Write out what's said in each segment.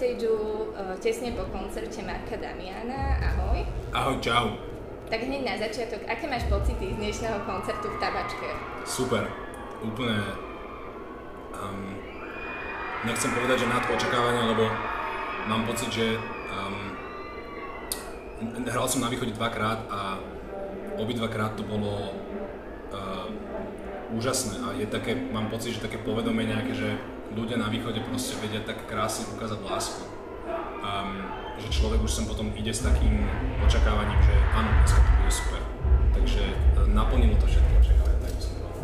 backstageu uh, tesne po koncerte Marka Damiana. Ahoj. Ahoj, čau. Tak hneď na začiatok, aké máš pocity z dnešného koncertu v Tabačke? Super. Úplne... Um, nechcem povedať, že nad očakávania, lebo mám pocit, že um, hral som na východe dvakrát a obidvakrát to bolo uh, úžasné a je také, mám pocit, že také povedomie nejaké, že ľudia na východe proste vedia tak krásne ukázať lásku. Um, že človek už sem potom ide s takým očakávaním, že áno, dneska to bude super. Takže e, naplnilo to všetko očakávania, tak som povedal.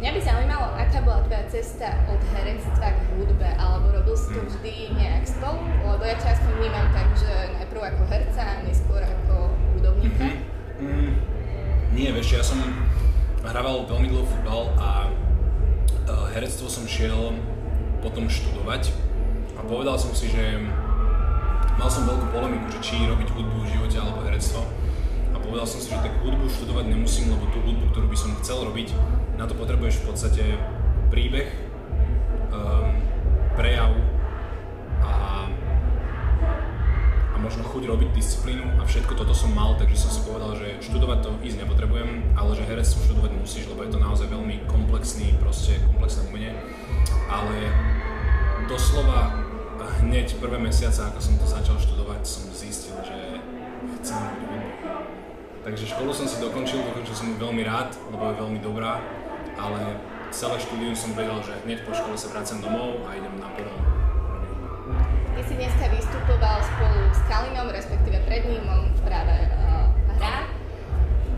Mňa by zaujímalo, aká bola tvoja cesta od herectva k hudbe, alebo robil si to hm. vždy nejak spolu? Lebo ja často vnímam tak, že najprv ako herca, neskôr ako hudobníka. Mm-hmm. Mm, nie, vieš, ja som hrával veľmi dlho futbal a herectvo som šiel potom študovať a povedal som si, že mal som veľkú polemiku, že či robiť hudbu v živote alebo herectvo. A povedal som si, že tak hudbu študovať nemusím, lebo tú hudbu, ktorú by som chcel robiť, na to potrebuješ v podstate príbeh, um, prejav možno chuť robiť disciplínu a všetko toto som mal, takže som si povedal, že študovať to ísť nepotrebujem, ale že herectvo študovať musíš, lebo je to naozaj veľmi komplexný, proste komplexné umenie. Ale doslova hneď prvé mesiace, ako som to začal študovať, som zistil, že chcem robiť. Takže školu som si dokončil, dokončil som ju veľmi rád, lebo je veľmi dobrá, ale celé štúdium som vedel, že hneď po škole sa vracem domov a idem na plno Dneska vystupoval spolu s Kalinom, respektíve pred ním, on práve uh, hrá.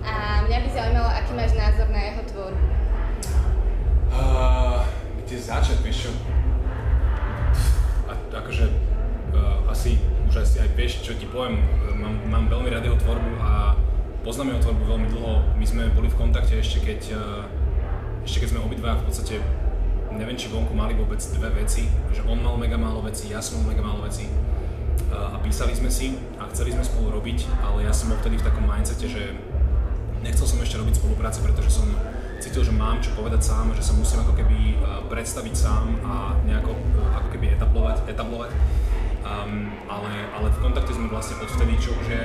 A mňa by zaujímalo, aký máš názor na jeho tvorbu. Uh, kde začať, vieš akože uh, asi už asi aj vieš, čo ti poviem. Mám, mám veľmi rád jeho tvorbu a poznám jeho tvorbu veľmi dlho. My sme boli v kontakte ešte keď, uh, ešte keď sme obidva v podstate neviem, či vonku mali vôbec dve veci, že on mal mega málo veci, ja som mal mega málo veci a písali sme si a chceli sme spolu robiť, ale ja som bol vtedy v takom mindsete, že nechcel som ešte robiť spolupráce, pretože som cítil, že mám čo povedať sám, že sa musím ako keby predstaviť sám a nejako e, ako keby etablovať, etablovať. Um, ale, ale v kontakte sme vlastne odvtedy, čo už je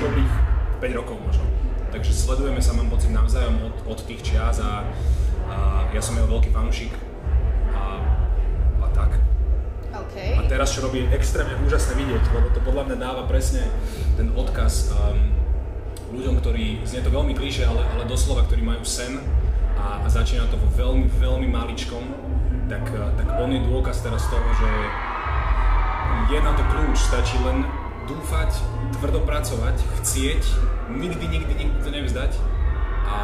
dobrých 5 rokov možno. Takže sledujeme sa, mám pocit, navzájom od, od tých čias a, a ja som jeho veľký fanúšik a, a tak. Okay. A teraz, čo robí, extrémne úžasné vidieť, lebo to podľa mňa dáva presne ten odkaz um, ľuďom, ktorí, znie to veľmi klíše, ale, ale doslova, ktorí majú sen a, a začína to vo veľmi, veľmi maličkom, tak, eh, tak on je dôkaz teraz toho, že je na to kľúč, stačí len dúfať, tvrdo pracovať, chcieť, nikdy, nikdy, nikdy to nevzdať a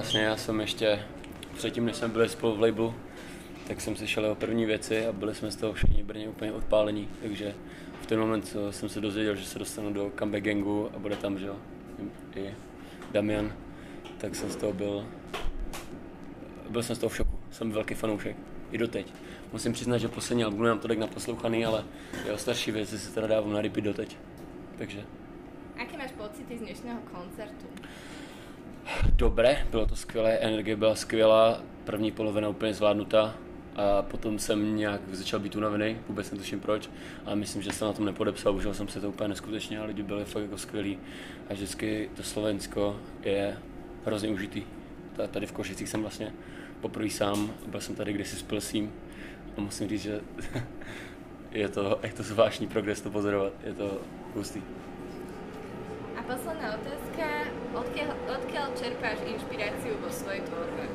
vlastně já jsem ještě předtím, než jsme byli spolu v labelu, tak jsem si šel jeho první věci a byli jsme z toho všichni Brně úplně odpálení, takže v ten moment jsem se dozvěděl, že se dostanu do comeback gangu a bude tam, že i Damian, tak jsem z toho byl, byl jsem z toho v šoku, jsem velký fanoušek, i doteď. Musím přiznat, že poslední album nám to tak naposlouchaný, ale jeho starší věci si teda dávám na repeat doteď, takže. Aké máš pocity z dnešného koncertu? Dobré, bylo to skvělé, energie byla skvělá, první polovina úplně zvládnutá, a potom jsem nějak začal být unavený, vůbec netuším proč, ale myslím, že jsem na tom nepodepsal, užil jsem se to úplně neskutečně a lidi byli fakt jako skvělí a vždycky to Slovensko je hrozně užitý. Tady v Košicích jsem vlastně poprvé sám, byl jsem tady kdysi s Pilsím a musím říct, že je to, je to zvláštní progres to pozorovat, je to hustý. Posledná otázka, odkiaľ, odkiaľ čerpáš inšpiráciu vo svojej tvorbe?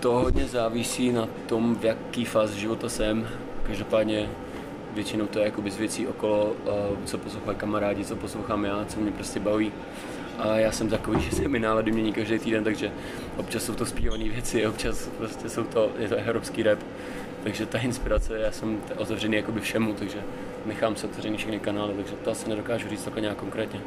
To hodně závisí na tom, v jaký fázi života jsem. Každopádně většinou to je jakoby z věcí okolo, eh, co poslouchají kamarádi, co poslouchám já, co mě prostě baví. A já jsem takový, že se mi nálady mění každý týden, takže občas jsou to zpívané věci, občas prostě jsou to, je to evropský rap. Takže ta inspirace, já jsem otevřený jakoby všemu, takže nechám se otevřený všechny kanály, takže to asi nedokážu říct takhle nějak konkrétně.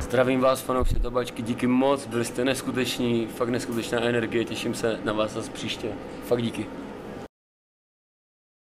Zdravím vás, fanoušci Tabačky, díky moc, byli jste neskuteční, fakt neskutečná energie, těším se na vás zase příště. Fakt díky.